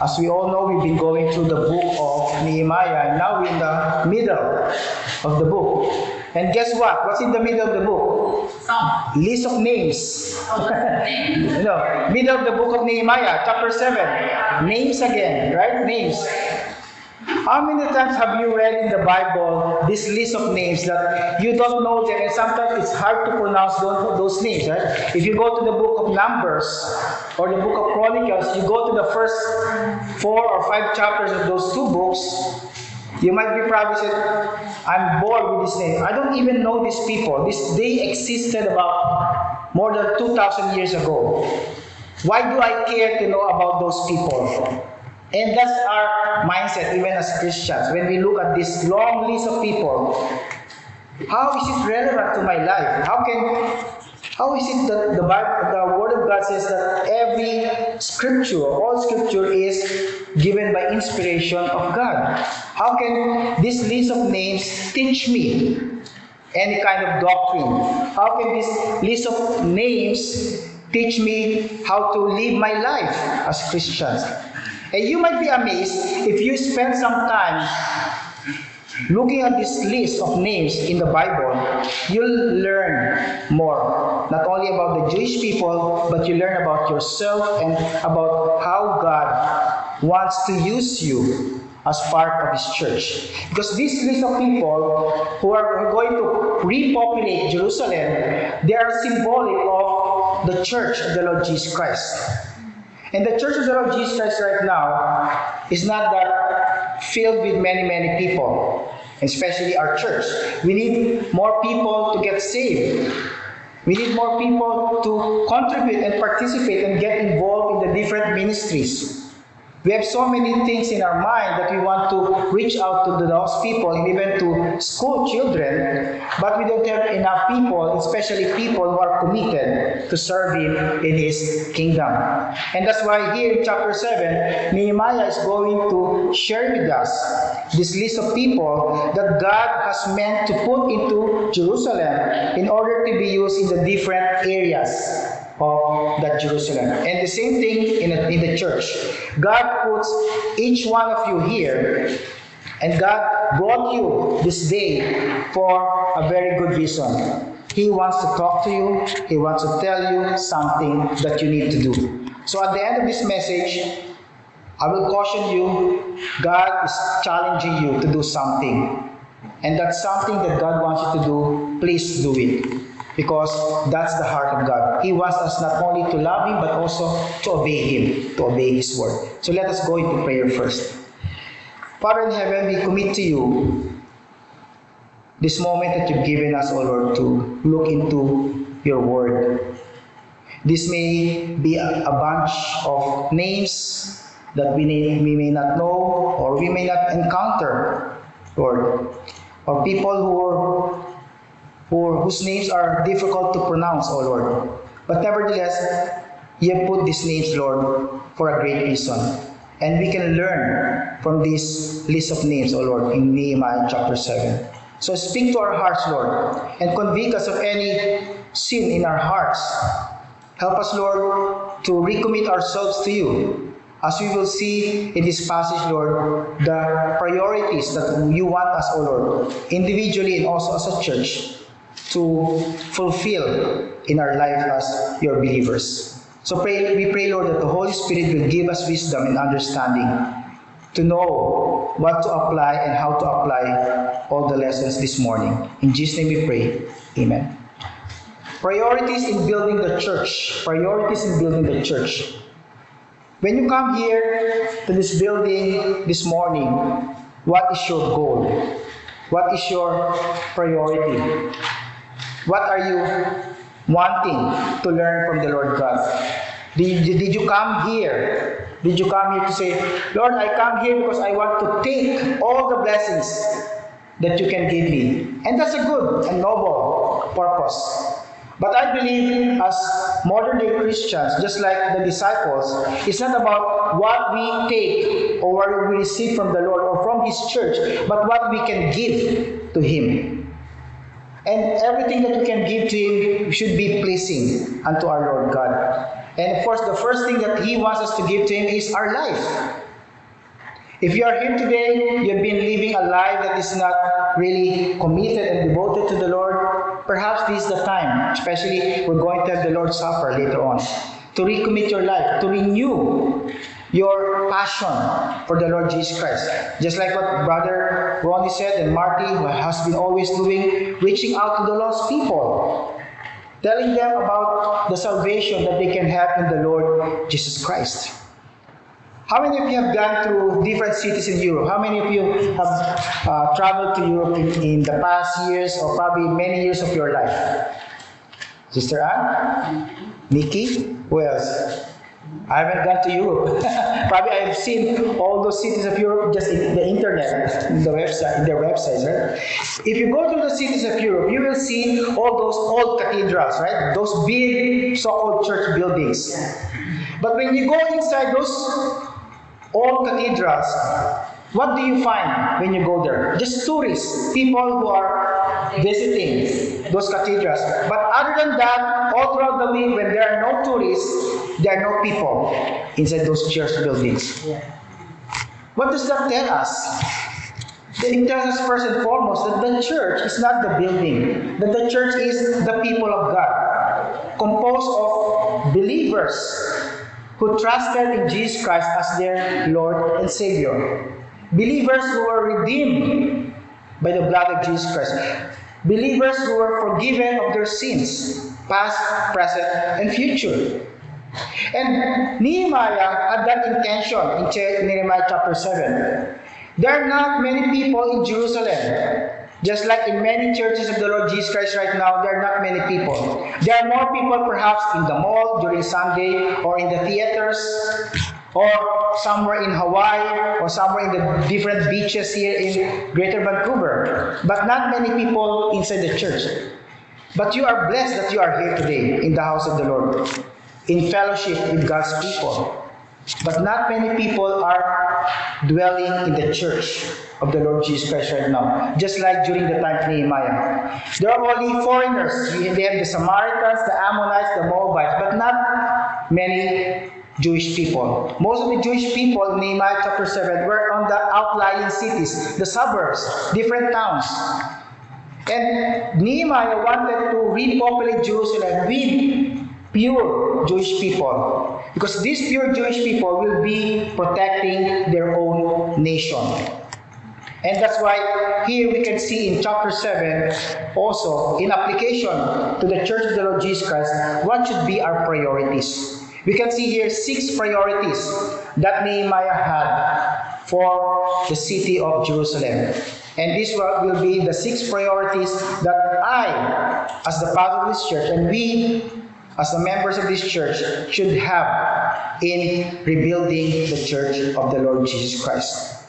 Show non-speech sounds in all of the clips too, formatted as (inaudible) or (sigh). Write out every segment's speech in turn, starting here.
As we all know, we've been going through the book of Nehemiah, and now we're in the middle of the book. And guess what? What's in the middle of the book? Song. List of names. Name. You know, middle of the book of Nehemiah, chapter 7. Names again, right? Names. How many times have you read in the Bible this list of names that you don't know them and sometimes it's hard to pronounce those, names, right? If you go to the book of Numbers or the book of Chronicles, you go to the first four or five chapters of those two books, you might be probably said, I'm bored with this name. I don't even know these people. This they existed about more than 2,000 years ago. Why do I care to know about those people? And that's our mindset, even as Christians. When we look at this long list of people, how is it relevant to my life? How can how is it that the Bible, the Word of God says that every scripture, all scripture is given by inspiration of God? How can this list of names teach me any kind of doctrine? How can this list of names teach me how to live my life as Christians? And you might be amazed if you spend some time looking at this list of names in the Bible, you'll learn more. Not only about the Jewish people, but you learn about yourself and about how God wants to use you as part of His church. Because this list of people who are going to repopulate Jerusalem, they are symbolic of the church of the Lord Jesus Christ. And the church of Jesus Christ right now is not that filled with many, many people, especially our church. We need more people to get saved. We need more people to contribute and participate and get involved in the different ministries. We have so many things in our mind that we want to reach out to those people and even to school children, but we don't have enough people, especially people who are committed to serve Him in His kingdom. And that's why here in chapter 7, Nehemiah is going to share with us this list of people that God has meant to put into Jerusalem in order to be used in the different areas of that Jerusalem. And the same thing in, a, in the church. God puts each one of you here, and God brought you this day for a very good reason. He wants to talk to you, He wants to tell you something that you need to do. So at the end of this message, I will caution you God is challenging you to do something. And that's something that God wants you to do. Please do it because that's the heart of God. He wants us not only to love Him, but also to obey Him, to obey His word. So let us go into prayer first. Father in heaven, we commit to you this moment that you've given us, O Lord, to look into your word. This may be a, bunch of names that we, may, we may not know or we may not encounter, Lord, or people who are who, whose names are difficult to pronounce, O Lord. But nevertheless, you have put these names, Lord, for a great reason. And we can learn from this list of names, O Lord, in Nehemiah chapter 7. So speak to our hearts, Lord, and convict us of any sin in our hearts. Help us, Lord, to recommit ourselves to you. As we will see in this passage, Lord, the priorities that you want us, O Lord, individually and also as a church, to fulfill in our life as your believers. So pray, we pray, Lord, that the Holy Spirit will give us wisdom and understanding to know what to apply and how to apply all the lessons this morning. In Jesus' name we pray. Amen. Priorities in building the church. Priorities in building the church. When you come here to this building this morning, what is your goal? What is your priority? What are you wanting to learn from the Lord God? Did, did you come here? Did you come here to say, Lord, I come here because I want to take all the blessings that you can give me? And that's a good and noble purpose. But I believe as modern day Christians, just like the disciples, it's not about what we take or what we receive from the Lord or from His church, but what we can give to Him. And everything that we can give to Him should be pleasing unto our Lord God. And of course, the first thing that He wants us to give to Him is our life. If you are here today, you've been living a life that is not really committed and devoted to the Lord, perhaps this is the time, especially we're going to have the Lord's Supper later on, to recommit your life, to renew your passion for the Lord Jesus Christ. Just like what Brother Ronnie said and Marty who has been always doing, reaching out to the lost people, telling them about the salvation that they can have in the Lord Jesus Christ. How many of you have gone to different cities in Europe? How many of you have uh, traveled to Europe in, in the past years or probably many years of your life? Sister Anne? Nikki? Who else? I haven't gone to Europe. (laughs) probably I've seen all those cities of Europe just in the internet, in the website, in their websites, right? If you go to the cities of Europe, you will see all those old cathedrals, right? Those big so-called church buildings. But when you go inside those old cathedrals, what do you find when you go there? Just tourists, people who are visiting those cathedrals. But other than that, all throughout the week, when there are no tourists, there are no people inside those church buildings. What does that tell us? It tells us first and foremost that the church is not the building, that the church is the people of God, composed of believers who trusted in Jesus Christ as their Lord and Savior. Believers who were redeemed by the blood of Jesus Christ. Believers who were forgiven of their sins, past, present, and future. And Nehemiah had that intention in Nehemiah chapter 7. There are not many people in Jerusalem. Just like in many churches of the Lord Jesus Christ right now, there are not many people. There are more people perhaps in the mall during Sunday or in the theaters or somewhere in Hawaii or somewhere in the different beaches here in Greater Vancouver. But not many people inside the church. But you are blessed that you are here today in the house of the Lord, in fellowship with God's people. But not many people are dwelling in the church of the Lord Jesus Christ right now. Just like during the time of Nehemiah. There are only foreigners. They have the Samaritans, the Ammonites, the Moabites, but not many Jewish people. Most of the Jewish people in Nehemiah chapter 7 were on the outlying cities, the suburbs, different towns. And Nehemiah wanted to repopulate Jerusalem with pure Jewish people. Because these pure Jewish people will be protecting their own nation. And that's why here we can see in chapter 7, also in application to the church of the Lord Jesus Christ, what should be our priorities. We can see here six priorities that Nehemiah had for the city of Jerusalem. And this will be the six priorities that I, as the pastor of this church, and we, as the members of this church, should have in rebuilding the church of the Lord Jesus Christ.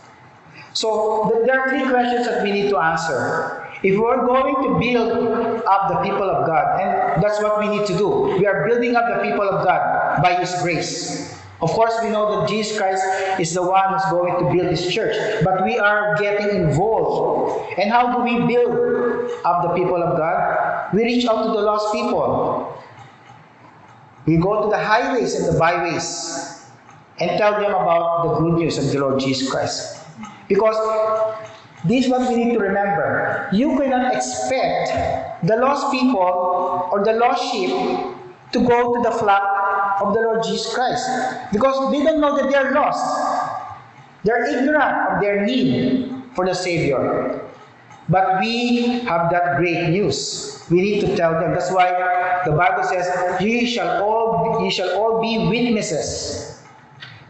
So there are three questions that we need to answer. If we're going to build up the people of God, and that's what we need to do, we are building up the people of God by His grace. Of course, we know that Jesus Christ is the one who's going to build His church, but we are getting involved. And how do we build up the people of God? We reach out to the lost people. We go to the highways and the byways and tell them about the good news of the Lord Jesus Christ. Because this is what we need to remember. You cannot expect the lost people or the lost sheep to go to the flock of the Lord Jesus Christ. Because they don't know that they are lost. They're ignorant of their need for the Savior. But we have that great news. We need to tell them. That's why the Bible says, "Ye shall all, ye shall all be witnesses."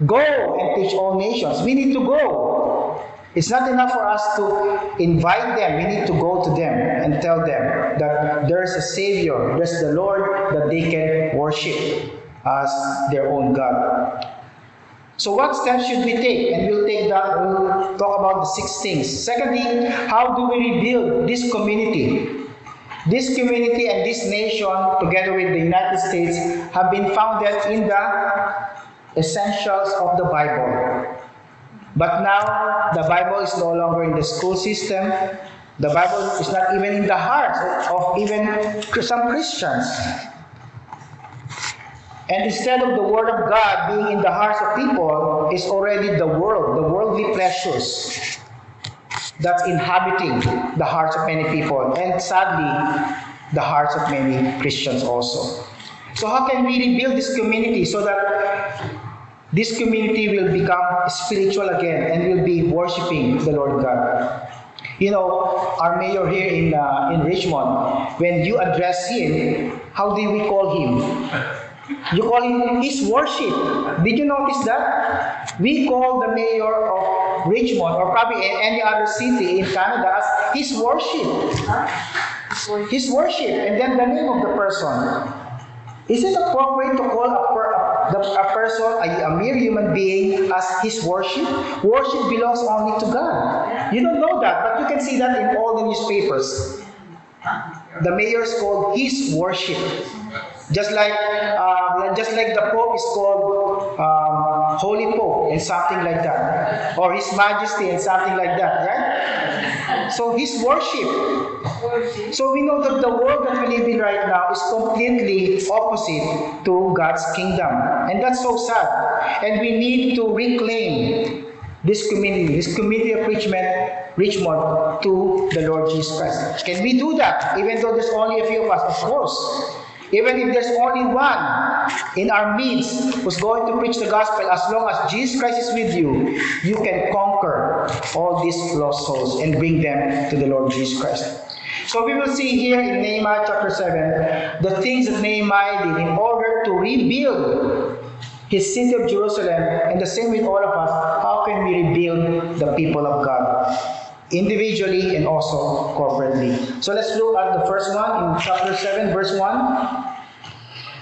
Go and teach all nations. We need to go. It's not enough for us to invite them. We need to go to them and tell them that there's a Savior, there's the Lord that they can worship as their own God. So, what steps should we take? And we'll take that. We'll talk about the six things. Secondly, how do we rebuild this community? This community and this nation, together with the United States, have been founded in the essentials of the Bible. But now, the Bible is no longer in the school system. The Bible is not even in the hearts of even some Christians. And instead of the word of God being in the hearts of people, is already the world, the worldly pleasures that's inhabiting the hearts of many people, and sadly, the hearts of many Christians also. So, how can we rebuild this community so that this community will become spiritual again and will be worshiping the Lord God? You know, our mayor here in uh, in Richmond, when you address him, how do we call him? You call him his worship. Did you notice that? We call the mayor of Richmond or probably any other city in Canada as his worship. His worship, and then the name of the person. Is it appropriate to call a, per, a, a person, a, a mere human being, as his worship? Worship belongs only to God. You don't know that, but you can see that in all the newspapers. The mayor is called his worship. Just like, uh, just like the Pope is called um, Holy Pope and something like that, or His Majesty and something like that, right? So His worship. So we know that the world that we live in right now is completely opposite to God's kingdom, and that's so sad. And we need to reclaim this community, this community of Richmond, Richmond to the Lord Jesus Christ. Can we do that? Even though there's only a few of us, of course. Even if there's only one in our midst who's going to preach the gospel, as long as Jesus Christ is with you, you can conquer all these lost souls and bring them to the Lord Jesus Christ. So we will see here in Nehemiah chapter 7 the things that Nehemiah did in order to rebuild his city of Jerusalem, and the same with all of us, how can we rebuild the people of God? Individually and also corporately. So let's look at the first one in chapter 7, verse 1.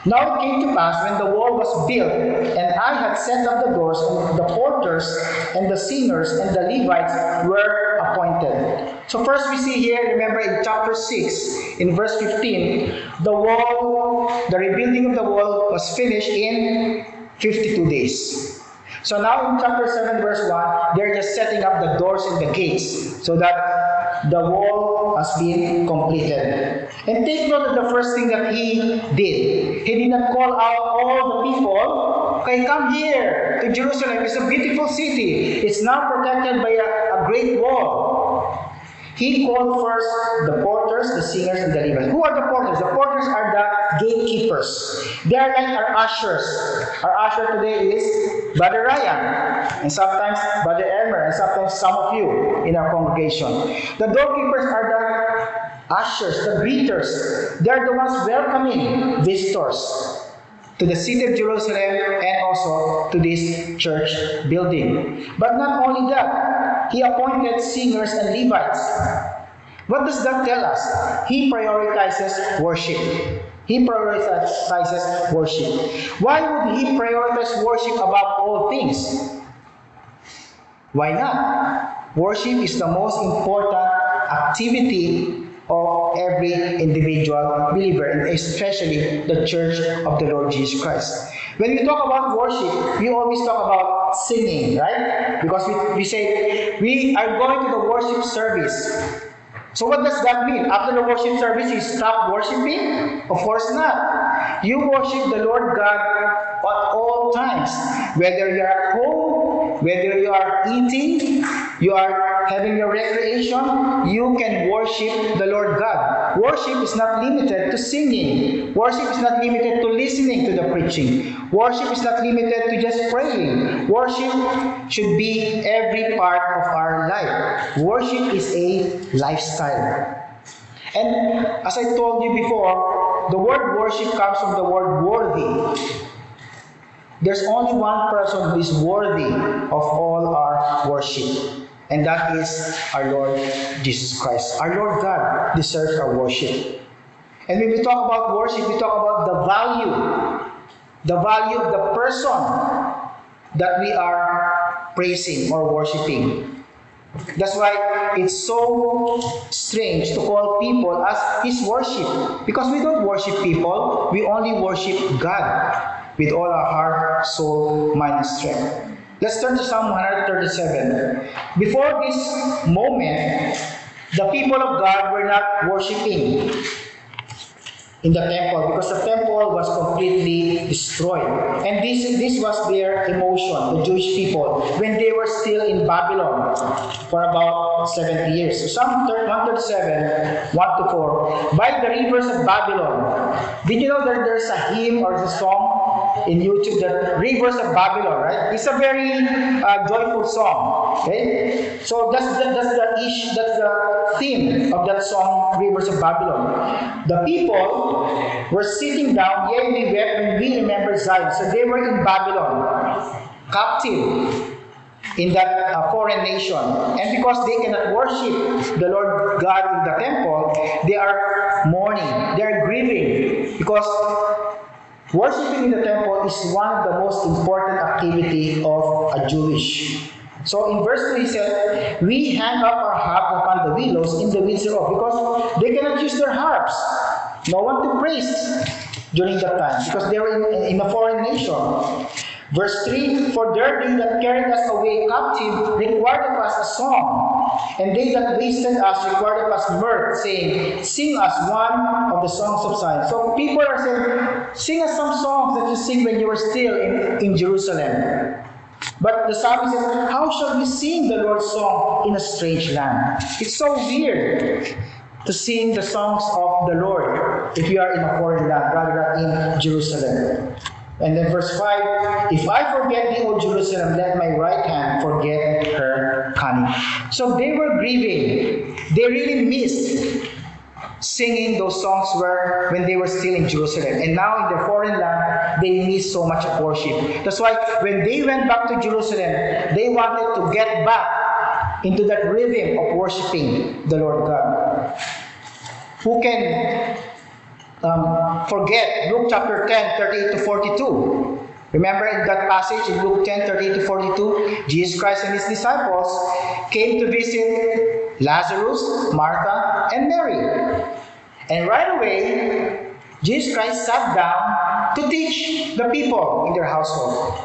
Now it came to pass when the wall was built, and I had set up the doors, and the porters, and the singers, and the Levites were appointed. So first we see here, remember in chapter 6, in verse 15, the wall, the rebuilding of the wall was finished in 52 days. So now in chapter 7, verse 1, they're just setting up the doors and the gates so that the wall has been completed. And take note of the first thing that he did. He did not call out all the people, okay, come here to Jerusalem. It's a beautiful city. It's now protected by a, a great wall. He called first the porters, the singers, and the Levites. Who are the porters? The porters are the gatekeepers. They are like our ushers. Our usher today is Brother Ryan, and sometimes Brother Elmer, and sometimes some of you in our congregation. The doorkeepers are the ushers, the greeters. They are the ones welcoming visitors to the city of Jerusalem and also to this church building. But not only that, he appointed singers and Levites. What does that tell us? He prioritizes worship. He prioritizes worship. Why would he prioritize worship above all things? Why not? Worship is the most important activity of every individual believer, and especially the church of the Lord Jesus Christ. When we talk about worship, we always talk about singing, right? Because we, we say, we are going to the worship service. So what does that mean? After the worship service, you stop worshiping? Of course not. You worship the Lord God at all times. Whether you're at home, whether you are eating, you are having your recreation, you can worship the Lord God. Worship is not limited to singing. Worship is not limited to listening to the preaching. Worship is not limited to just praying. Worship should be every part of our life. Worship is a lifestyle. And as I told you before, the word worship comes from the word worthy. There's only one person who is worthy of all our worship, and that is our Lord Jesus Christ. Our Lord God deserves our worship. And when we talk about worship, we talk about the value, the value of the person that we are praising or worshiping. That's why it's so strange to call people as His worship. Because we don't worship people, we only worship God with all our heart, soul, mind, and strength. Let's turn to Psalm 137. Before this moment, the people of God were not worshiping. in the temple because the temple was completely destroyed. And this, this was their emotion, the Jewish people, when they were still in Babylon for about 70 years. So Psalm 137, 1 to 4. By the rivers of Babylon. Did you know that there's a hymn or a song in YouTube the Rivers of Babylon, right? It's a very uh, joyful song. Okay? So that's the, that's the ish, that's the theme of that song, Rivers of Babylon. The people were sitting down, yet we wept when we remember Zion. So they were in Babylon, captive in that uh, foreign nation. And because they cannot worship the Lord God in the temple, they are mourning, they are grieving. Because worshiping in the temple is one of the most important activity of a Jewish. So in verse 2 he said, We hang up our harp upon the willows in the winds thereof, because they cannot use their harps. No one to praise during that time, because they were in, in a foreign nation. Verse 3 For there they that carried us away captive required of us a song, and they that wasted us required us mirth, saying, Sing us one of the songs of Zion. So people are saying, Sing us some songs that you sing when you were still in, in Jerusalem. But the psalmist says, How shall we sing the Lord's song in a strange land? It's so weird to sing the songs of the Lord if you are in a foreign land rather than in Jerusalem. And then verse 5 If I forget the old Jerusalem, let my right hand forget her cunning. So they were grieving. They really missed singing those songs were when they were still in Jerusalem. And now in the foreign land, they miss so much of worship. That's why when they went back to Jerusalem, they wanted to get back into that rhythm of worshiping the Lord God. Who can um, forget Luke chapter 10, 38 to 42? Remember in that passage in Luke 10, 38 to 42, Jesus Christ and his disciples came to visit Lazarus, Martha, and Mary. And right away, Jesus Christ sat down to teach the people in their household.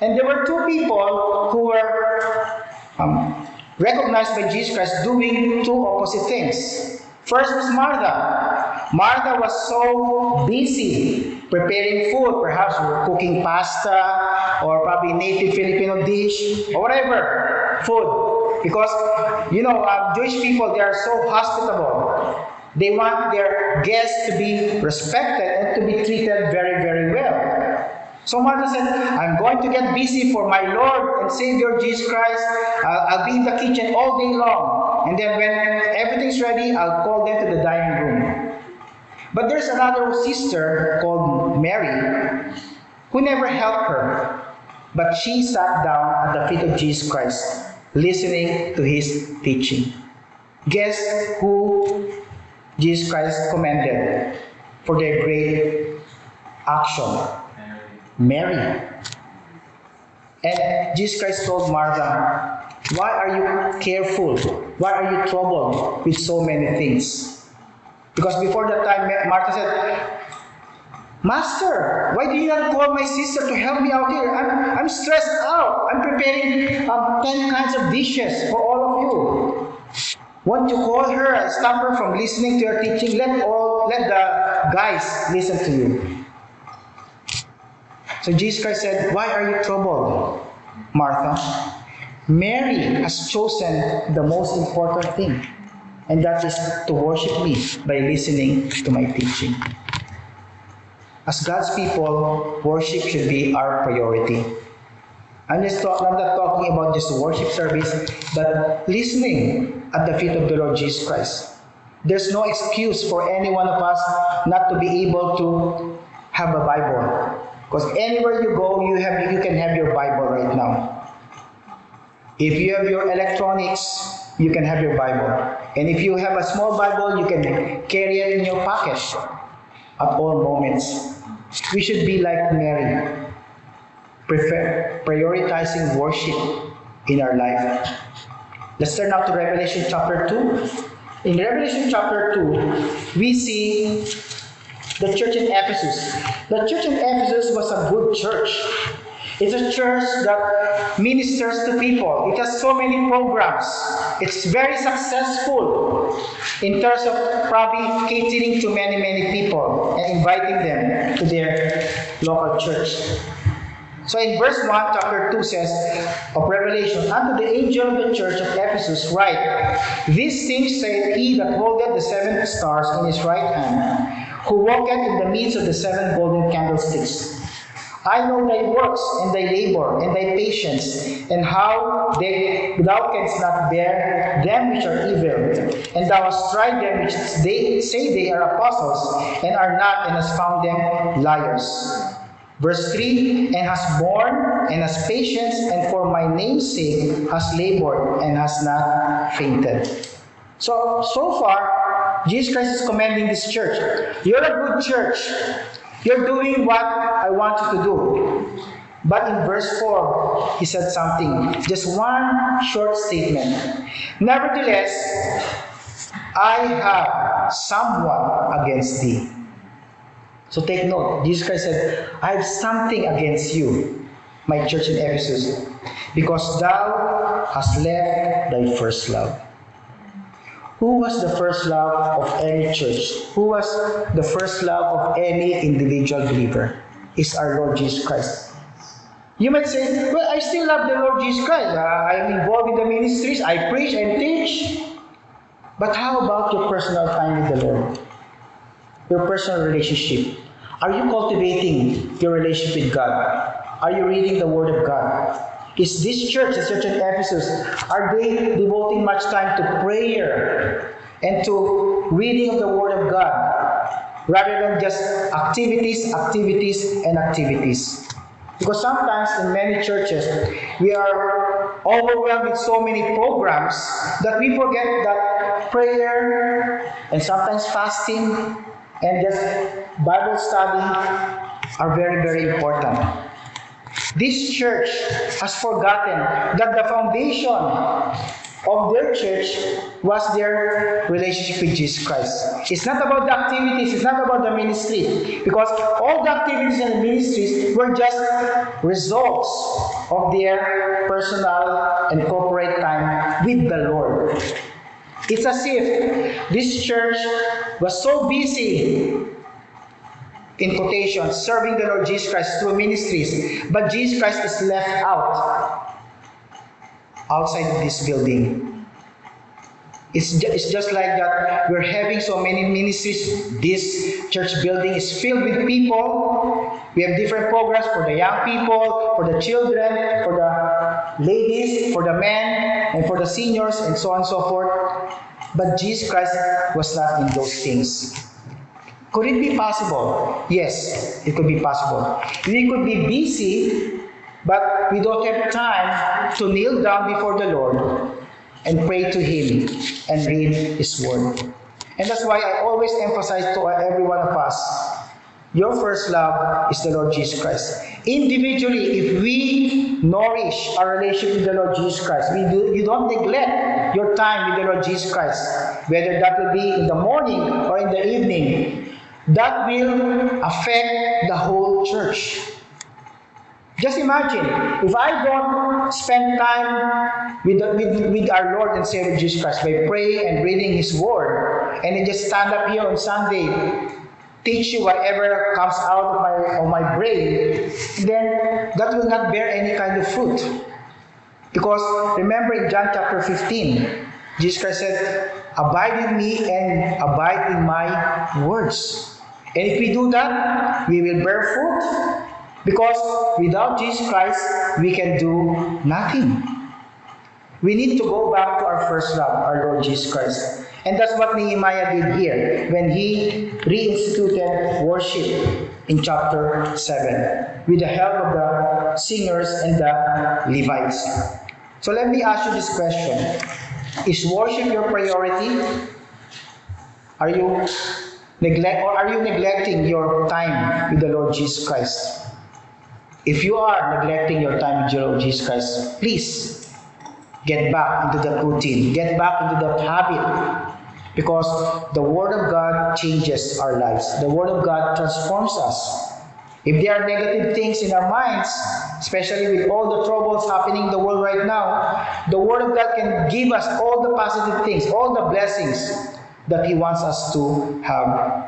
And there were two people who were um, recognized by Jesus Christ doing two opposite things. First was Martha. Martha was so busy preparing food, perhaps cooking pasta or probably native Filipino dish or whatever food. Because, you know, uh, Jewish people, they are so hospitable. They want their guests to be respected and to be treated very, very well. So Martha said, I'm going to get busy for my Lord and Savior Jesus Christ. I'll, I'll be in the kitchen all day long. And then when everything's ready, I'll call them to the dining room. But there's another sister called Mary who never helped her. But she sat down at the feet of Jesus Christ, listening to his teaching. Guess who Jesus Christ commended for their great action? Mary. And Jesus Christ told Martha, Why are you careful? Why are you troubled with so many things? Because before that time, Martha said, Master, why did you not call my sister to help me out here? I'm, I'm stressed out. I'm preparing um, 10 kinds of dishes for all of you. Won't you call her and stop her from listening to your teaching? Let all let the guys listen to you. So Jesus Christ said, Why are you troubled, Martha? Mary has chosen the most important thing, and that is to worship me by listening to my teaching. As God's people, worship should be our priority. I'm just talk, I'm not talking about just worship service, but listening at the feet of the Lord Jesus Christ. There's no excuse for any one of us not to be able to have a Bible. Because anywhere you go, you have you can have your Bible right now. If you have your electronics, you can have your Bible. And if you have a small Bible, you can carry it in your pocket at all moments. We should be like Mary, prefer, prioritizing worship in our life. Let's turn now to Revelation chapter 2. In Revelation chapter 2, we see the church in Ephesus. The church in Ephesus was a good church. It's a church that ministers to people. It has so many programs. It's very successful in terms of probably catering to many, many people and inviting them to their local church. So in verse 1, chapter 2 says of Revelation, Unto the angel of the church of Ephesus write, These things saith he that holdeth the seven stars in his right hand, who walketh in the midst of the seven golden candlesticks. I know thy works, and thy labor, and thy patience, and how they, thou canst not bear them which are evil, and thou hast tried them which they say they are apostles, and are not, and hast found them liars. Verse 3 And has borne, and has patience, and for my name's sake has labored, and has not fainted. So, so far, Jesus Christ is commending this church. You're a good church. You're doing what I want you to do. But in verse 4, he said something, just one short statement. Nevertheless, I have someone against thee. So take note, Jesus Christ said, I have something against you, my church in Ephesus, because thou hast left thy first love. Who was the first love of any church? Who was the first love of any individual believer? Is our Lord Jesus Christ. You might say, Well, I still love the Lord Jesus Christ. Uh, I'm involved in the ministries, I preach and teach. But how about your personal time with the Lord? Your personal relationship. Are you cultivating your relationship with God? Are you reading the Word of God? Is this church, the church in Ephesus, are they devoting much time to prayer and to reading of the Word of God rather than just activities, activities, and activities? Because sometimes in many churches, we are overwhelmed with so many programs that we forget that prayer and sometimes fasting and just Bible study are very, very important. This church has forgotten that the foundation of their church was their relationship with Jesus Christ. It's not about the activities, it's not about the ministry, because all the activities and ministries were just results of their personal and corporate time with the Lord. It's as if this church was so busy in quotation, serving the Lord Jesus Christ through ministries, but Jesus Christ is left out outside this building. It's, ju- it's just like that. We're having so many ministries. This church building is filled with people. We have different programs for the young people, for the children, for the ladies, for the men, and for the seniors, and so on and so forth. But Jesus Christ was not in those things. Could it be possible? Yes, it could be possible. We could be busy, but we don't have time to kneel down before the Lord and pray to Him and read His Word. And that's why I always emphasize to every one of us your first love is the Lord Jesus Christ. Individually, if we nourish our relationship with the Lord Jesus Christ, we do, you don't neglect your time with the Lord Jesus Christ, whether that will be in the morning or in the evening, that will affect the whole church. Just imagine, if I don't spend time with, the, with, with our Lord and Savior Jesus Christ by praying and reading His Word, and then just stand up here on Sunday, teach you whatever comes out of my, of my brain, then that will not bear any kind of fruit. Because remember in John chapter 15, Jesus Christ said, Abide in me and abide in my words. And if we do that, we will bear fruit. Because without Jesus Christ, we can do nothing. We need to go back to our first love, our Lord Jesus Christ. And that's what Nehemiah did here when he reinstituted worship in chapter 7 with the help of the singers and the Levites. So let me ask you this question Is worship your priority? Are you neglect or are you neglecting your time with the Lord Jesus Christ? If you are neglecting your time with your Lord Jesus Christ, please get back into that routine, get back into that habit. Because the Word of God changes our lives. The Word of God transforms us. If there are negative things in our minds, especially with all the troubles happening in the world right now, the Word of God can give us all the positive things, all the blessings that He wants us to have.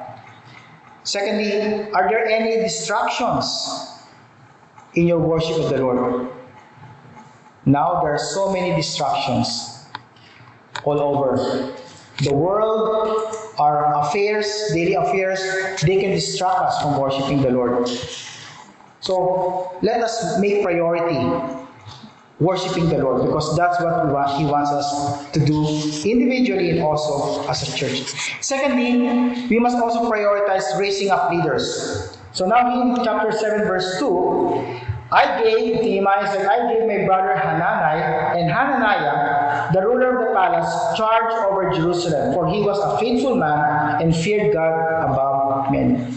Secondly, are there any distractions in your worship of the Lord? Now there are so many distractions all over. The world, our affairs, daily affairs, they can distract us from worshiping the Lord. So let us make priority worshiping the Lord because that's what want, He wants us to do individually and also as a church. Secondly, we must also prioritize raising up leaders. So now in chapter 7, verse 2, I gave, Nehemiah said, I gave my brother Hanani and Hananiah, the ruler of the palace, charge over Jerusalem, for he was a faithful man and feared God above men.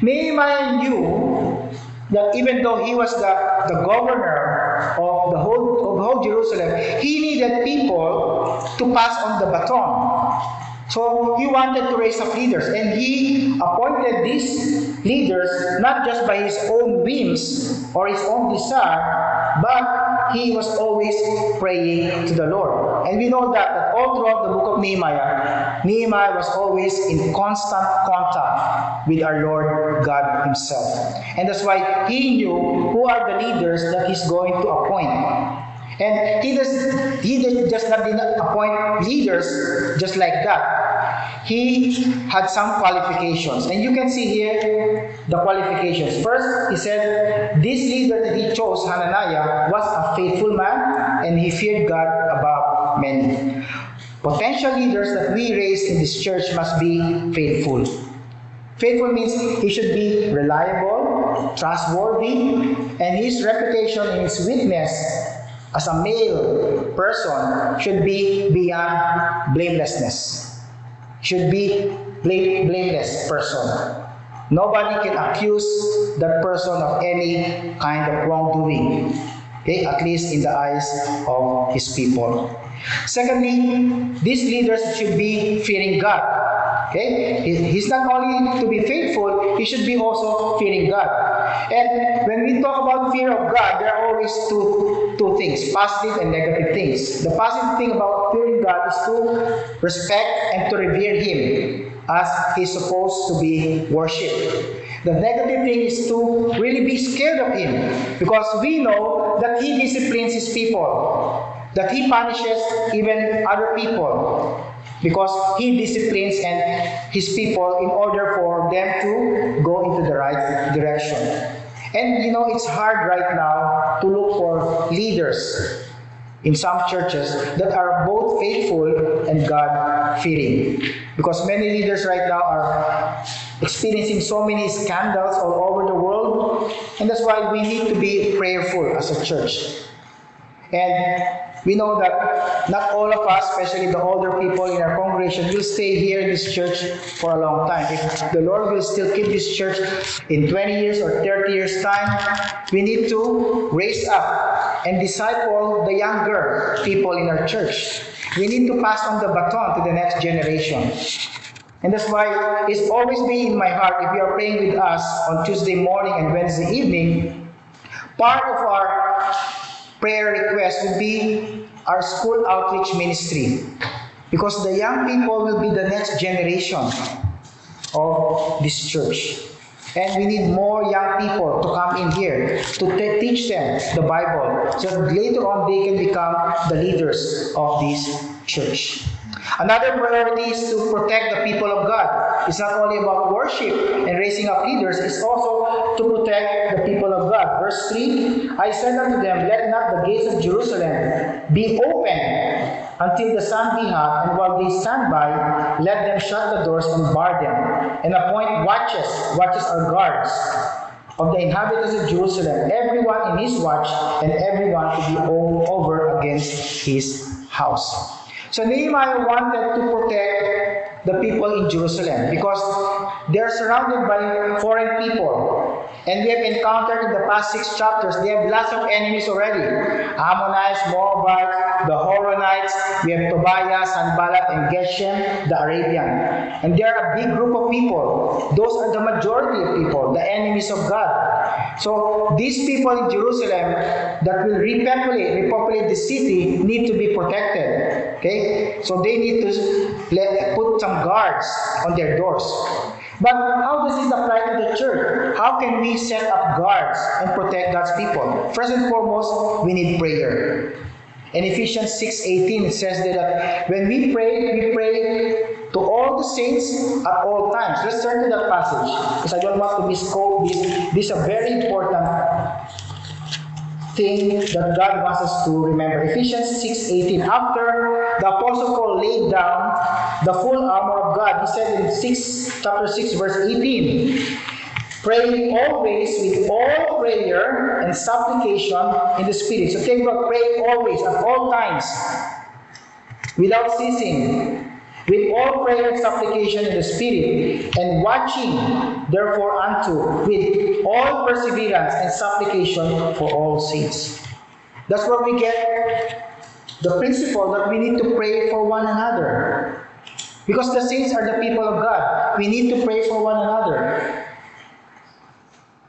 Nehemiah knew that even though he was the, the governor of the whole of whole Jerusalem, he needed people to pass on the baton. So he wanted to raise up leaders, and he appointed these leaders not just by his own whims or his own desire, but he was always praying to the Lord. And we know that, that all throughout the book of Nehemiah, Nehemiah was always in constant contact with our Lord God Himself. And that's why he knew who are the leaders that he's going to appoint. And he does he did just not appoint leaders just like that. He had some qualifications. And you can see here the qualifications. First, he said this leader that he chose, Hananiah, was a faithful man and he feared God above many. Potential leaders that we raise in this church must be faithful. Faithful means he should be reliable, trustworthy, and his reputation and his witness as a male person should be beyond blamelessness. Should be blame, blameless person. Nobody can accuse that person of any kind of wrongdoing. Okay, at least in the eyes of his people. Secondly, these leaders should be fearing God. Okay? He- He's not only to be faithful, he should be also fearing God. And when we talk about fear of God, there are always two, two things positive and negative things. The positive thing about fearing God is to respect and to revere Him as He's supposed to be worshipped. The negative thing is to really be scared of Him because we know that He disciplines His people, that He punishes even other people because he disciplines and his people in order for them to go into the right direction. And you know, it's hard right now to look for leaders in some churches that are both faithful and God fearing. Because many leaders right now are experiencing so many scandals all over the world, and that's why we need to be prayerful as a church. And we know that not all of us, especially the older people in our congregation, will stay here in this church for a long time. If the Lord will still keep this church in 20 years or 30 years' time, we need to raise up and disciple the younger people in our church. We need to pass on the baton to the next generation. And that's why it's always been in my heart if you are praying with us on Tuesday morning and Wednesday evening, prayer request would be our school outreach ministry. Because the young people will be the next generation of this church. And we need more young people to come in here to te- teach them the Bible so that later on they can become the leaders of this church. Another priority is to protect the people of God. It's not only about worship and raising up leaders, it's also to protect the people of God. Verse 3 I said unto them, Let not the gates of Jerusalem be open until the sun be hot, and while they stand by, let them shut the doors and bar them, and appoint watches. Watches are guards of the inhabitants of Jerusalem, everyone in his watch, and everyone to be over against his house. So Nehemiah wanted to protect the people in Jerusalem because they're surrounded by foreign people. And we have encountered in the past six chapters, they have lots of enemies already. Ammonites, Moabites, the Horonites, we have Tobiah, Sanballat, and Geshem, the Arabian. And they are a big group of people. Those are the majority of people, the enemies of God. So these people in Jerusalem that will repopulate, repopulate the city need to be protected. Okay? So they need to let, put some guards on their doors. But how does this apply to the church? How can we set up guards and protect God's people? First and foremost, we need prayer. In Ephesians 6:18 it says that when we pray, we pray to all the saints at all times. Let's turn to that passage because I don't want to misquote this. This is a very important thing that God wants us to remember. Ephesians 6:18. After the apostle Paul laid down the full armor of God, he said in 6 chapter 6 verse 18, praying always with all prayer and supplication in the spirit. So think about praying always at all times without ceasing with all prayer and supplication in the Spirit, and watching therefore unto with all perseverance and supplication for all saints. That's where we get the principle that we need to pray for one another. Because the saints are the people of God. We need to pray for one another.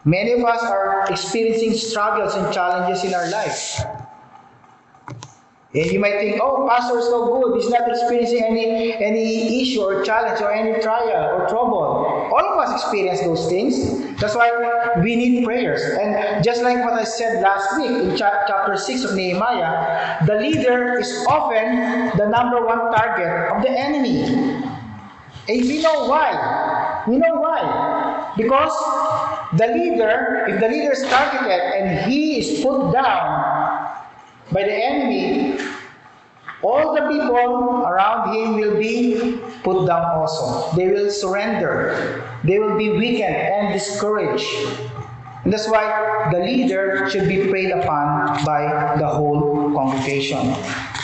Many of us are experiencing struggles and challenges in our life. And you might think, oh, pastor is so good. He's not experiencing any, any issue or challenge or any trial or trouble. All of us experience those things. That's why we need prayers. And just like what I said last week in cha- chapter 6 of Nehemiah, the leader is often the number one target of the enemy. And we know why. We know why. Because the leader, if the leader is targeted and he is put down, by the enemy, all the people around him will be put down also. They will surrender. They will be weakened and discouraged. And that's why the leader should be prayed upon by the whole congregation.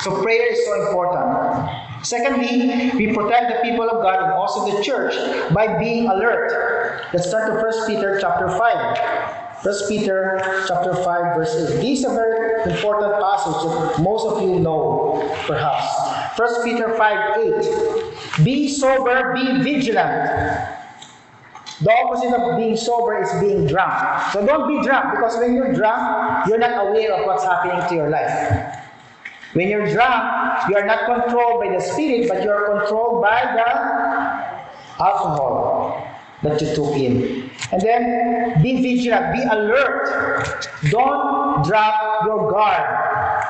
So prayer is so important. Secondly, we protect the people of God and also the church by being alert. Let's start to 1 Peter chapter 5. 1 Peter chapter 5 verse 8. This is a very important passage that most of you know, perhaps. 1 Peter 5 8. Be sober, be vigilant. The opposite of being sober is being drunk. So don't be drunk because when you're drunk, you're not aware of what's happening to your life. When you're drunk, you are not controlled by the spirit, but you are controlled by the alcohol that you took in. And then be vigilant, be alert. Don't drop your guard.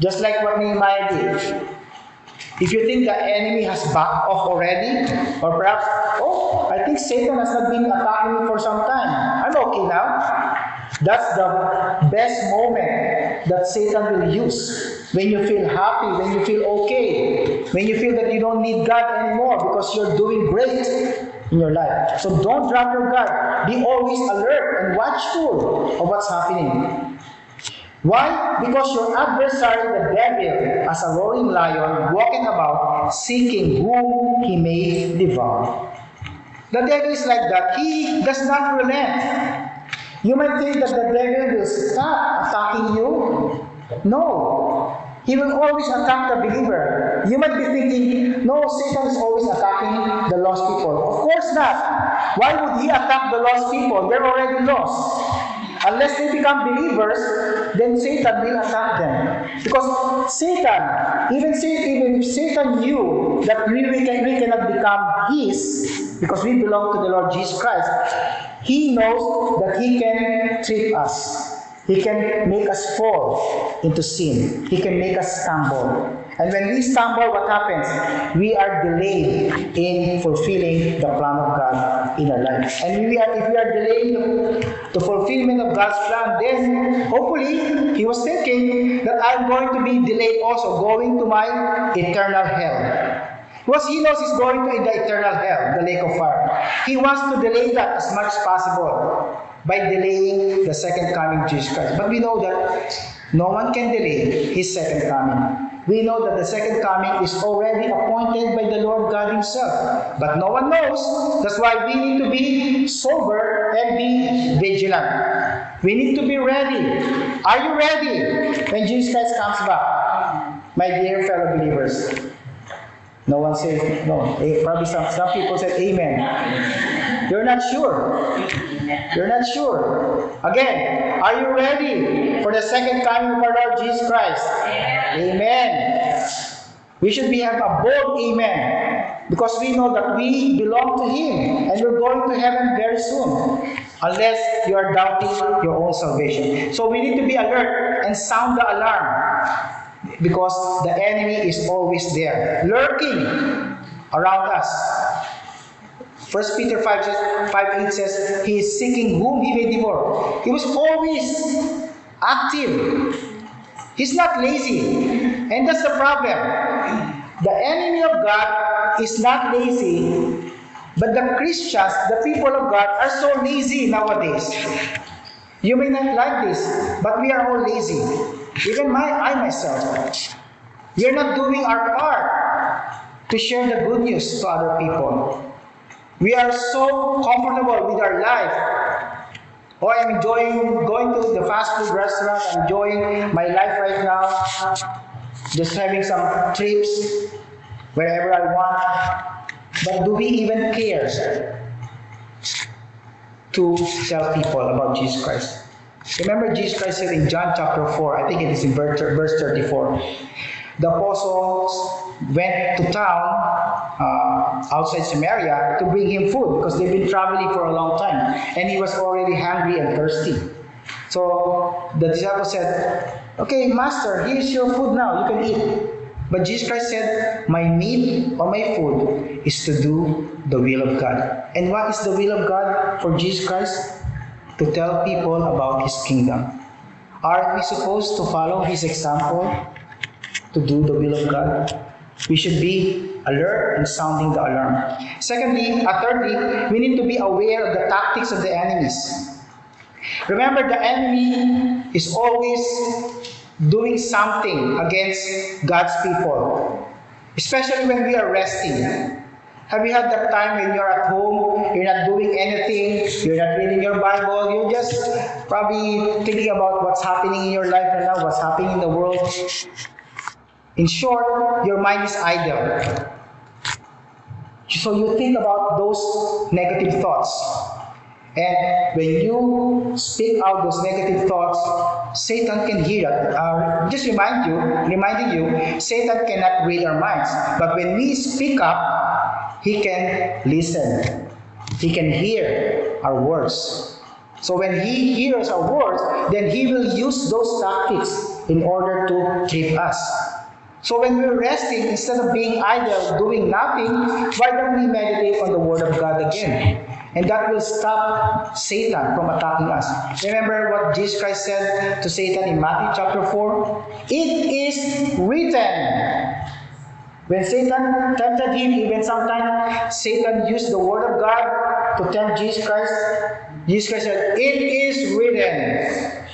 Just like what Nehemiah did. If you think the enemy has backed off already, or perhaps, oh, I think Satan has not been attacking me for some time. I'm okay now. That's the best moment that Satan will use. When you feel happy, when you feel okay, when you feel that you don't need God anymore because you're doing great in your life. So don't drop your guard. Be always alert and watchful of what's happening. Why? Because your adversary, the devil, as a roaring lion, walking about, seeking whom he may devour. The devil is like that. He does not relent. You might think that the devil will stop attacking you. No. He will always attack the believer. You might be thinking, no, Satan is always attacking the lost people. Course not. Why would he attack the lost people? They're already lost. Unless they become believers, then Satan will attack them. Because Satan, even, even if Satan knew that we, we, can, we cannot become his, because we belong to the Lord Jesus Christ, he knows that he can trick us. He can make us fall into sin. He can make us stumble. And when we stumble, what happens? We are delayed in fulfilling the plan of God in our life. And we are, if we are delaying the, fulfillment of God's plan, then hopefully he was thinking that I'm going to be delayed also, going to my eternal hell. Because he knows he's going to the eternal hell, the lake of fire. He wants to delay that as much as possible. by delaying the second coming of Jesus Christ. But we know that no one can delay his second coming. We know that the second coming is already appointed by the Lord God Himself. But no one knows. That's why we need to be sober and be vigilant. We need to be ready. Are you ready when Jesus Christ comes back? My dear fellow believers. No one says no. Eh, Probably some, some people said amen. You're not sure. You're not sure. Again, are you ready for the second coming of our Lord Jesus Christ? Amen. We should be have a bold amen because we know that we belong to Him and we're going to heaven very soon. Unless you are doubting your own salvation. So we need to be alert and sound the alarm because the enemy is always there, lurking around us. First Peter 5, says- 5 8 says, He is seeking whom he may devour. He was always active. He's not lazy. And that's the problem. The enemy of God is not lazy, but the Christians, the people of God, are so lazy nowadays. You may not like this, but we are all lazy. Even my, I myself. We are not doing our part to share the good news to other people. We are so comfortable with our life. Oh, I'm enjoying going to the fast food restaurant, I'm enjoying my life right now. Just having some trips wherever I want. But do we even care to tell people about Jesus Christ? Remember, Jesus Christ said in John chapter 4, I think it is in verse verse 34, the apostles went to town uh, outside Samaria to bring him food because they've been traveling for a long time and he was already hungry and thirsty. So the disciples said, Okay, Master, here's your food now, you can eat. But Jesus Christ said, My meat or my food is to do the will of God. And what is the will of God for Jesus Christ? To tell people about His kingdom. Aren't we supposed to follow His example to do the will of God? We should be alert and sounding the alarm. Secondly, uh, thirdly, we need to be aware of the tactics of the enemies. Remember, the enemy is always doing something against God's people, especially when we are resting. Have you had that time when you're at home, you're not doing anything, you're not reading your Bible, you're just probably thinking about what's happening in your life right now, what's happening in the world? In short, your mind is idle. So you think about those negative thoughts. And when you speak out those negative thoughts, Satan can hear that. Uh, just remind you, reminding you, Satan cannot read our minds. But when we speak up, he can listen. He can hear our words. So when he hears our words, then he will use those tactics in order to trip us. So when we're resting, instead of being idle, doing nothing, why don't we meditate on the Word of God again? And that will stop Satan from attacking us. Remember what Jesus Christ said to Satan in Matthew chapter 4? It is written. When Satan tempted him, even sometimes Satan used the Word of God to tempt Jesus Christ. Jesus Christ said, It is written.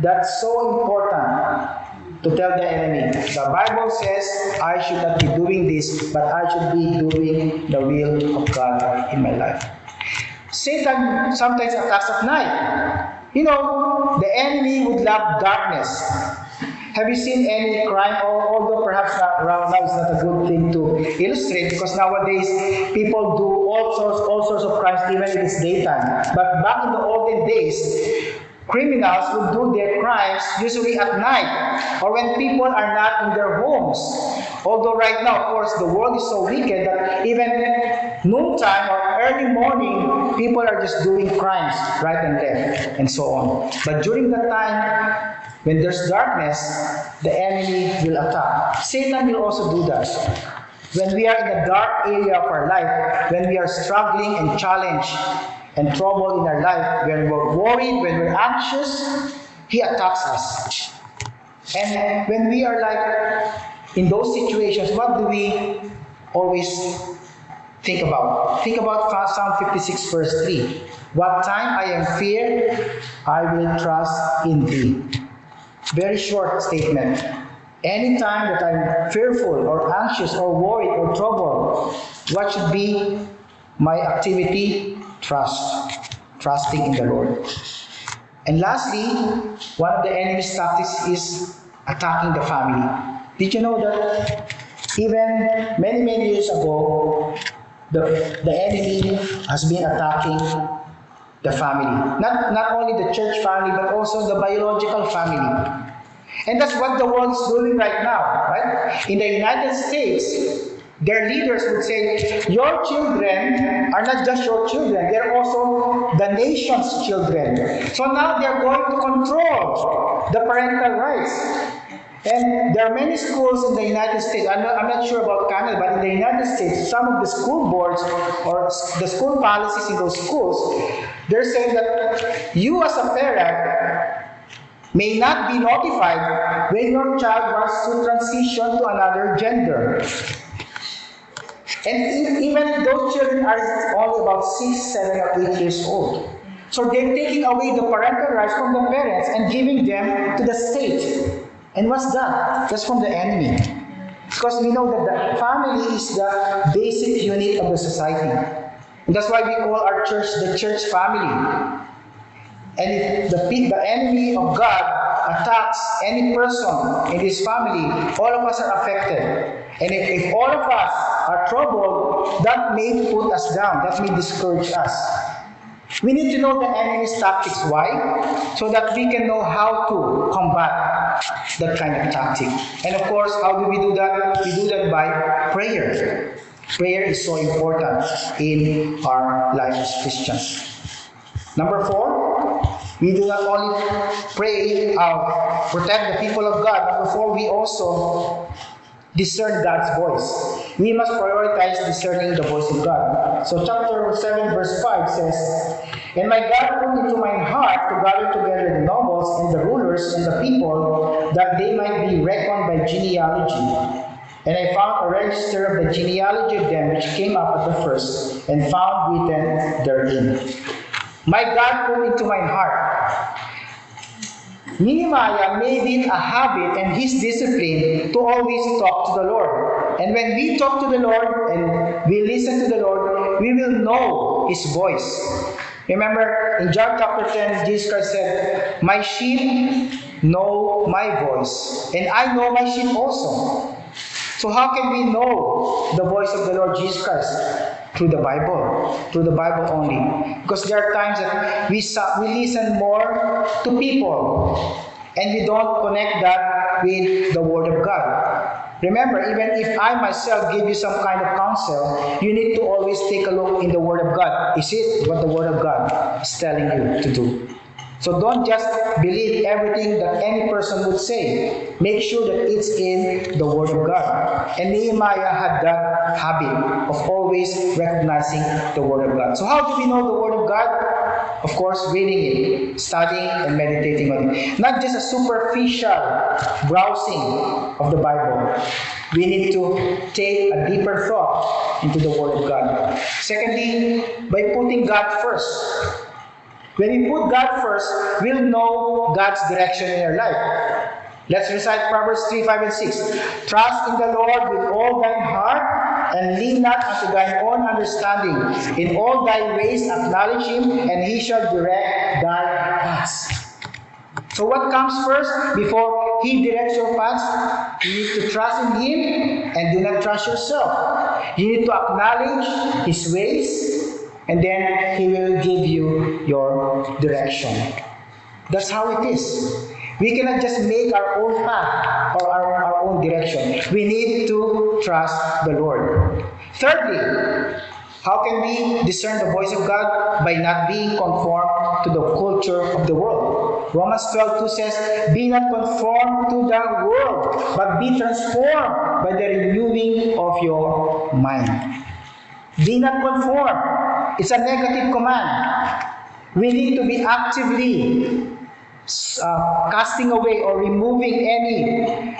That's so important to tell the enemy. The Bible says I should not be doing this, but I should be doing the will of God in my life. Satan sometimes attacks at night. You know, the enemy would love darkness. Have you seen any crime? Although perhaps now is not a good thing to illustrate because nowadays people do all sorts, all sorts of crimes even if it's daytime. But back in the olden days, criminals would do their crimes usually at night or when people are not in their homes. Although right now, of course, the world is so wicked that even noontime or early morning, people are just doing crimes right and left and so on. But during that time, when there's darkness, the enemy will attack. Satan will also do that. When we are in a dark area of our life, when we are struggling and challenged and trouble in our life, when we're worried, when we're anxious, he attacks us. And when we are like in those situations, what do we always think about? Think about Psalm 56, verse 3. What time I am feared, I will trust in thee. Very short statement. Anytime that I'm fearful or anxious or worried or troubled, what should be my activity? Trust. Trusting in the Lord. And lastly, one of the enemy's tactics is attacking the family. Did you know that even many, many years ago, the, the enemy has been attacking the family. Not, not only the church family, but also the biological family. And that's what the world is doing right now, right? In the United States, their leaders would say, Your children are not just your children, they're also the nation's children. So now they're going to control the parental rights. And there are many schools in the United States, I'm not, I'm not sure about Canada, but in the United States, some of the school boards or the school policies in those schools, they're saying that you as a parent may not be notified when your child wants to transition to another gender. And even those children are only about six, seven, or eight years old. So they're taking away the parental rights from the parents and giving them to the state. And what's that? That's from the enemy. Because we know that the family is the basic unit of the society. And that's why we call our church the church family. And if the, the enemy of God attacks any person in his family, all of us are affected. And if, if all of us are troubled, that may put us down, that may discourage us. We need to know the enemy's tactics. Why? So that we can know how to combat that kind of tactic. And of course, how do we do that? We do that by prayer. Prayer is so important in our life as Christians. Number four, we do not only pray, uh, protect the people of God. Number four, we also discern God's voice. We must prioritize discerning the voice of God. So chapter 7 verse 5 says, And my God put into my heart to gather together the nobles and the rulers and the people, that they might be reckoned by genealogy. And I found a register of the genealogy of them which came up at the first, and found written therein. My God put into my heart. Nehemiah made it a habit and his discipline to always talk to the Lord. And when we talk to the Lord and we listen to the Lord, we will know his voice. Remember in John chapter 10, Jesus Christ said, My sheep know my voice, and I know my sheep also. So, how can we know the voice of the Lord Jesus Christ? Through the Bible, through the Bible only. Because there are times that we, we listen more to people and we don't connect that with the Word of God. Remember, even if I myself give you some kind of counsel, you need to always take a look in the Word of God. Is it what the Word of God is telling you to do? So don't just believe everything that any person would say. Make sure that it's in the Word of God. And Nehemiah had that habit of always recognizing the Word of God. So how do we know the Word of God? Of course, reading it, studying, and meditating on it. Not just a superficial browsing of the Bible. We need to take a deeper thought into the Word of God. Secondly, by putting God first. When we put God first, we'll know God's direction in our life. Let's recite Proverbs 3, 5, and 6. Trust in the Lord with all thine heart, and lean not unto thine own understanding. In all thy ways acknowledge him, and he shall direct thy paths. So what comes first before he directs your paths? You need to trust in him and do not trust yourself. You need to acknowledge his ways and then He will give you your direction. That's how it is. We cannot just make our own path or our, our own direction. We need to trust the Lord. Thirdly, how can we discern the voice of God? By not being conformed to the culture of the world. Romans 12 2 says, Be not conformed to the world, but be transformed by the renewing of your mind. Be not conformed. It's a negative command. We need to be actively uh, casting away or removing any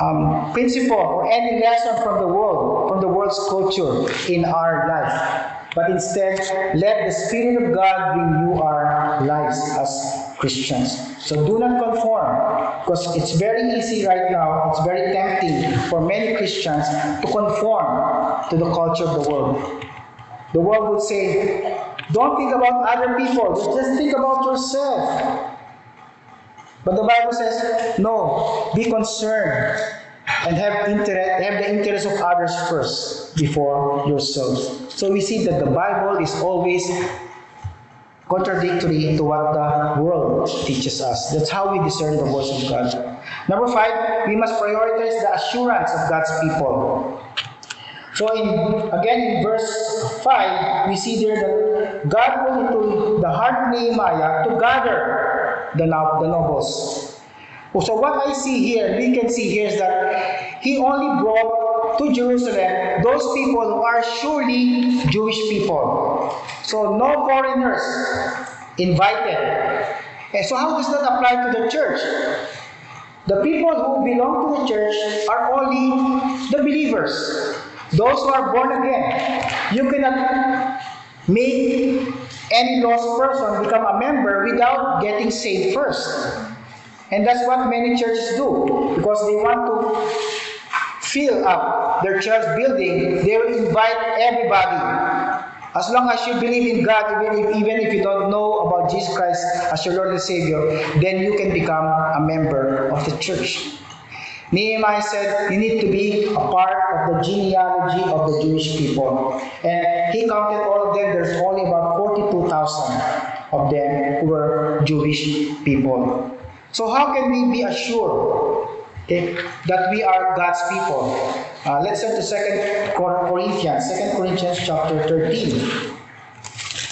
um, principle or any lesson from the world, from the world's culture in our life. but instead let the Spirit of God renew our lives as Christians. So do not conform because it's very easy right now, it's very tempting for many Christians to conform to the culture of the world. The world would say, don't think about other people, just think about yourself. But the Bible says, no, be concerned and have have the interest of others first before yourselves. So we see that the Bible is always contradictory to what the world teaches us. That's how we discern the voice of God. Number five, we must prioritize the assurance of God's people. So in again in verse 5, we see there that God put into the heart of Nehemiah to gather the, no- the nobles. Oh, so what I see here, we can see here is that he only brought to Jerusalem those people who are surely Jewish people. So no foreigners invited. And so how does that apply to the church? The people who belong to the church are only the believers, those who are born again. You cannot make any lost person become a member without getting saved first. And that's what many churches do because they want to fill up their church building. They will invite everybody. As long as you believe in God, even if, even if you don't know about Jesus Christ as your Lord and Savior, then you can become a member of the church. Nehemiah said, You need to be a part of the genealogy of the Jewish people. And he counted all of them, there's only about 42,000 of them who were Jewish people. So, how can we be assured okay, that we are God's people? Uh, let's turn to 2 Corinthians, 2 Corinthians chapter 13.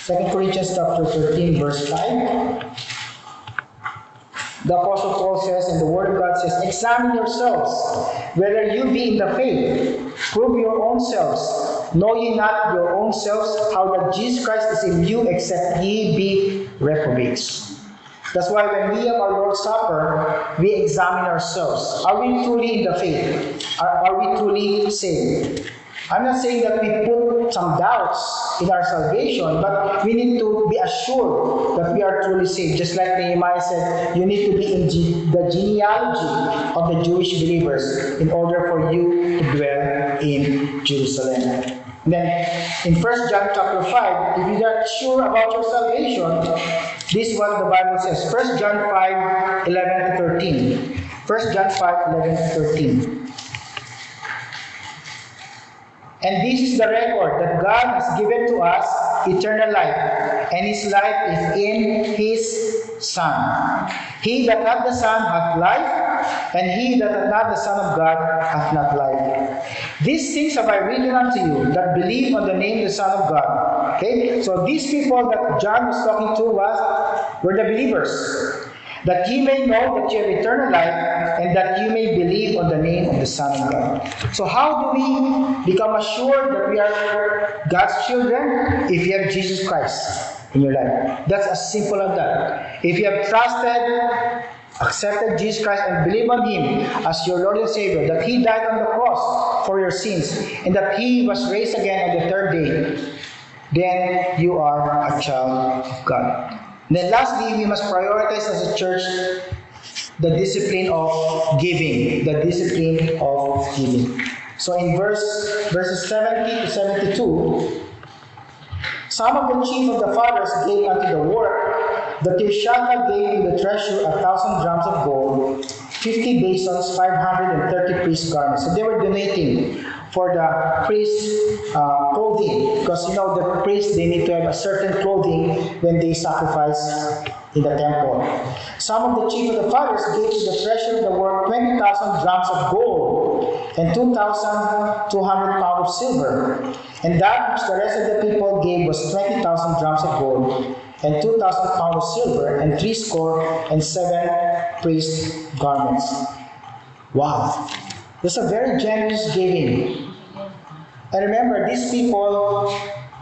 2 Corinthians chapter 13, verse 5. The Apostle Paul says, and the Word of God says, Examine yourselves, whether you be in the faith. Prove your own selves. Know ye not your own selves how that Jesus Christ is in you, except ye be reprobates. That's why when we have our Lord's Supper, we examine ourselves. Are we truly in the faith? Are, are we truly saved? I'm not saying that we put some doubts in our salvation, but we need to be assured that we are truly saved. Just like Nehemiah said, you need to be in the genealogy of the Jewish believers in order for you to dwell in Jerusalem. Then in 1 John chapter 5, if you are not sure about your salvation, this is what the Bible says. 1 John 5, 11 to 13. 1 John 5, 11 to 13. And this is the record that God has given to us eternal life, and his life is in his Son. He that hath the Son hath life, and he that hath not the Son of God hath not life. These things have I written unto you that believe on the name of the Son of God. Okay? So these people that John was talking to was were the believers. That ye may know that you have eternal life, and that you may believe on the name of the Son of God. So, how do we become assured that we are God's children? If you have Jesus Christ in your life. That's as simple as that. If you have trusted, accepted Jesus Christ, and believe on Him as your Lord and Savior, that He died on the cross for your sins, and that He was raised again on the third day, then you are a child of God. Then lastly, we must prioritize as a church the discipline of giving. The discipline of giving. So in verse verses 70 to 72, some of the chief of the fathers gave unto the work. The Tirshatha gave in the treasure a thousand drams of gold, fifty basins, five hundred and thirty priest garments. So they were donating for the priest uh, clothing because you know the priests they need to have a certain clothing when they sacrifice in the temple. Some of the chief of the fathers gave to the treasure of the work twenty thousand drams of gold and two thousand two hundred pounds of silver. And that which the rest of the people gave was twenty thousand drams of gold and two thousand pounds of silver and three score and seven priest garments. Wow. It's a very generous giving. And remember, these people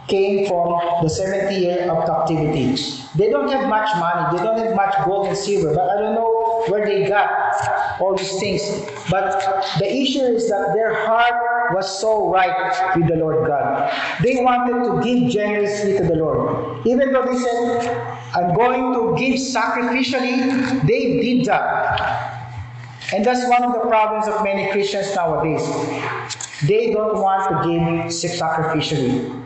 came from the 70 year of captivity. They don't have much money, they don't have much gold and silver, but I don't know where they got all these things. But the issue is that their heart was so right with the Lord God. They wanted to give generously to the Lord. Even though they said, I'm going to give sacrificially, they did that. And that's one of the problems of many Christians nowadays. They don't want to give sacrificially.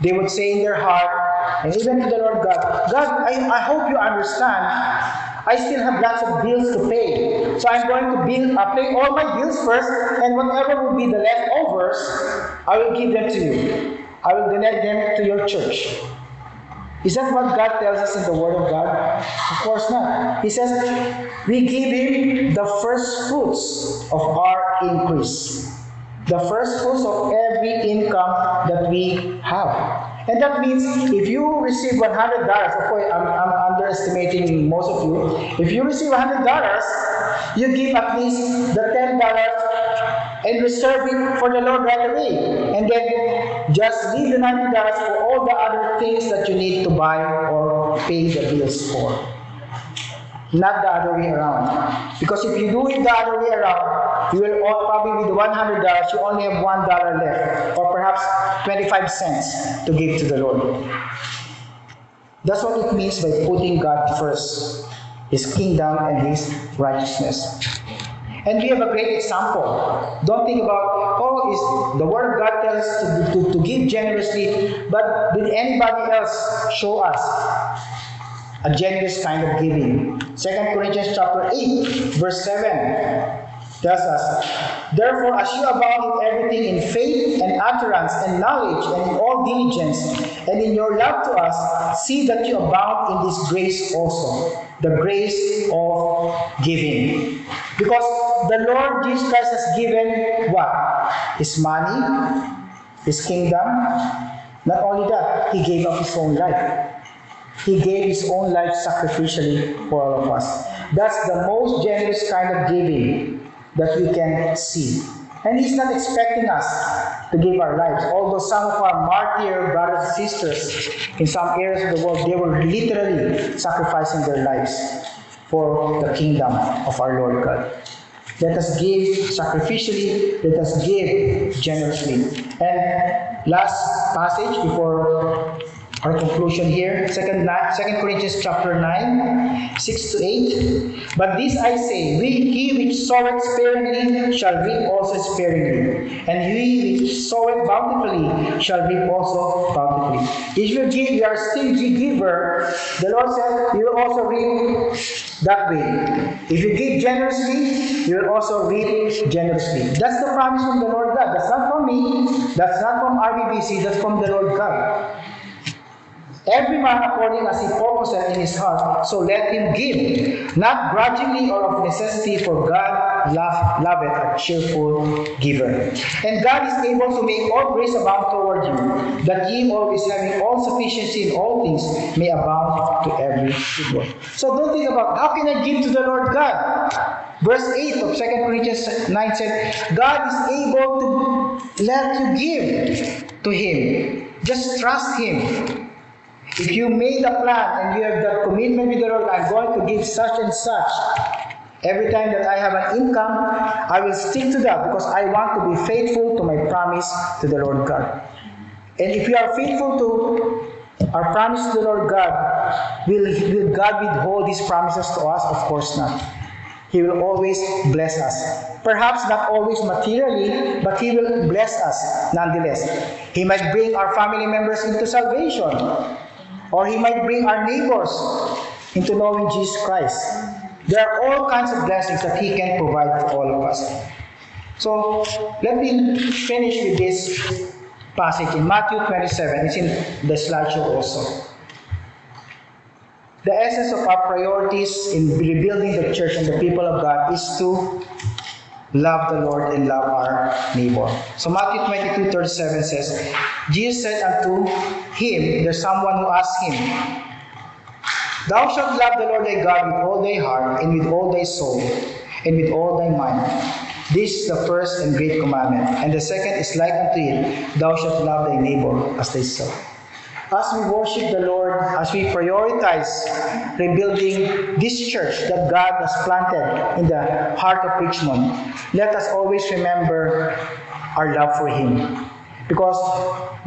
They would say in their heart, and even to the Lord God, God, I, I hope you understand. I still have lots of bills to pay. So I'm going to bill, uh, pay all my bills first, and whatever will be the leftovers, I will give them to you. I will donate them to your church. Is that what God tells us in the Word of God? Of course not. He says, we give Him the first fruits of our increase. The first fruits of every income that we have. And that means if you receive $100, of course, I'm, I'm underestimating most of you. If you receive $100, you give at least the $10 and reserve it for the Lord right away. And then just leave the $90 for all the other things that you need to buy or pay the bills for. Not the other way around. Because if you do it the other way around, you will all, probably with $100, you only have $1 left, or perhaps 25 cents to give to the Lord. That's what it means by putting God first, His kingdom and His righteousness. And we have a great example. Don't think about, oh, is the Word of God tells us to, to, to give generously, but did anybody else show us a generous kind of giving? 2 Corinthians chapter 8, verse 7 tells us, Therefore, as you abound in everything in faith and utterance and knowledge and in all diligence, and in your love to us, see that you abound in this grace also, the grace of giving. Because the Lord Jesus Christ has given what? His money, His kingdom. Not only that, He gave up His own life. He gave His own life sacrificially for all of us. That's the most generous kind of giving that we can see. And He's not expecting us to give our lives. Although some of our martyr brothers and sisters in some areas of the world, they were literally sacrificing their lives for the kingdom of our Lord God. Let us give sacrificially, let us give generously. And last passage before our conclusion here, second, second Corinthians chapter 9, 6 to 8. But this I say, we, he which soweth sparingly shall reap also sparingly, and he which soweth bountifully shall reap also bountifully. If you give, you are stingy giver, the Lord said, you will also reap that way. If you give generously, you will also reap generously. That's the promise from the Lord God. That's not from me, that's not from RBBC, that's from the Lord God. Every man according as he purposeth in his heart, so let him give, not grudgingly or of necessity, for God love, loveth a cheerful giver. And God is able to make all grace abound toward you, that ye always having all sufficiency in all things may abound to every good work. So don't think about how can I give to the Lord God? Verse 8 of 2 Corinthians 9 said, God is able to let you give to Him. Just trust Him. If you made a plan and you have that commitment with the Lord, I'm going to give such and such. Every time that I have an income, I will stick to that because I want to be faithful to my promise to the Lord God. And if we are faithful to our promise to the Lord God, will, will God withhold His promises to us? Of course not. He will always bless us. Perhaps not always materially, but He will bless us nonetheless. He might bring our family members into salvation. Or He might bring our neighbors into knowing Jesus Christ. There are all kinds of blessings that He can provide for all of us. So let me finish with this passage in Matthew 27. It's in the slideshow also. The essence of our priorities in rebuilding the church and the people of God is to love the Lord and love our neighbor. So Matthew 22, 37 says, Jesus said unto him, there's someone who asked him, Thou shalt love the Lord thy God with all thy heart, and with all thy soul, and with all thy mind. This is the first and great commandment. And the second is like unto it, Thou shalt love thy neighbor as thyself. As we worship the Lord, as we prioritize rebuilding this church that God has planted in the heart of Richmond, let us always remember our love for Him. Because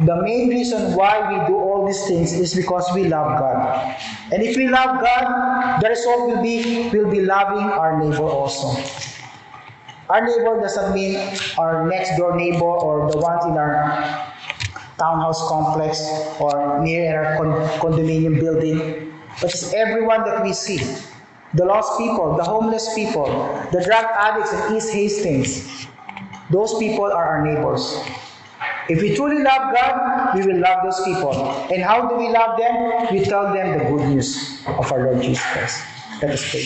the main reason why we do all these things is because we love God. And if we love God, the result will be we'll be loving our neighbor also. Our neighbor doesn't mean our next door neighbor or the ones in our townhouse complex or near our con- condominium building, but it's everyone that we see. The lost people, the homeless people, the drug addicts in East Hastings. Those people are our neighbors. If we truly love God, we will love those people. And how do we love them? We tell them the good news of our Lord Jesus Christ. Let us pray.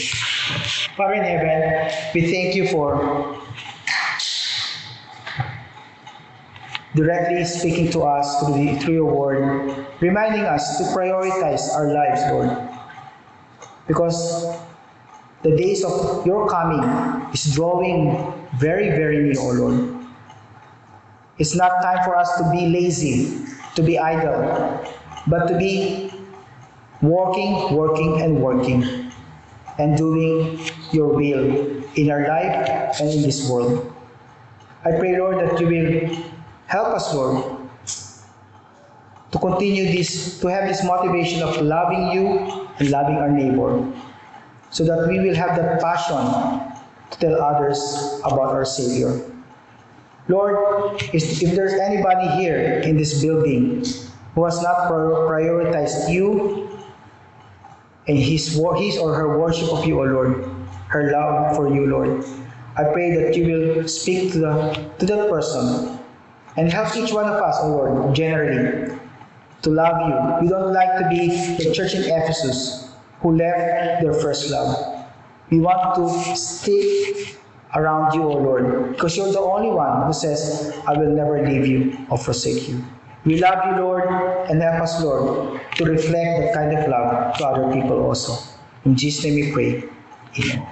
Father in heaven, we thank you for directly speaking to us through, the, through your word, reminding us to prioritize our lives, Lord. Because the days of your coming is drawing very, very near, O Lord. It's not time for us to be lazy, to be idle, but to be working, working, and working, and doing your will in our life and in this world. I pray, Lord, that you will help us, Lord, to continue this, to have this motivation of loving you and loving our neighbor, so that we will have that passion to tell others about our Savior. Lord, if if there's anybody here in this building who has not prioritized you and his, his or her worship of you, O Lord, her love for you, Lord, I pray that you will speak to, the, to that person and help each one of us, O Lord, generally, to love you. We don't like to be the church in Ephesus who left their first love. We want to stay around you, O Lord, because you're the only one who says, I will never leave you or forsake you. We love you, Lord, and help us, Lord, to reflect that kind of love to other people also. In Jesus' name we pray. Amen.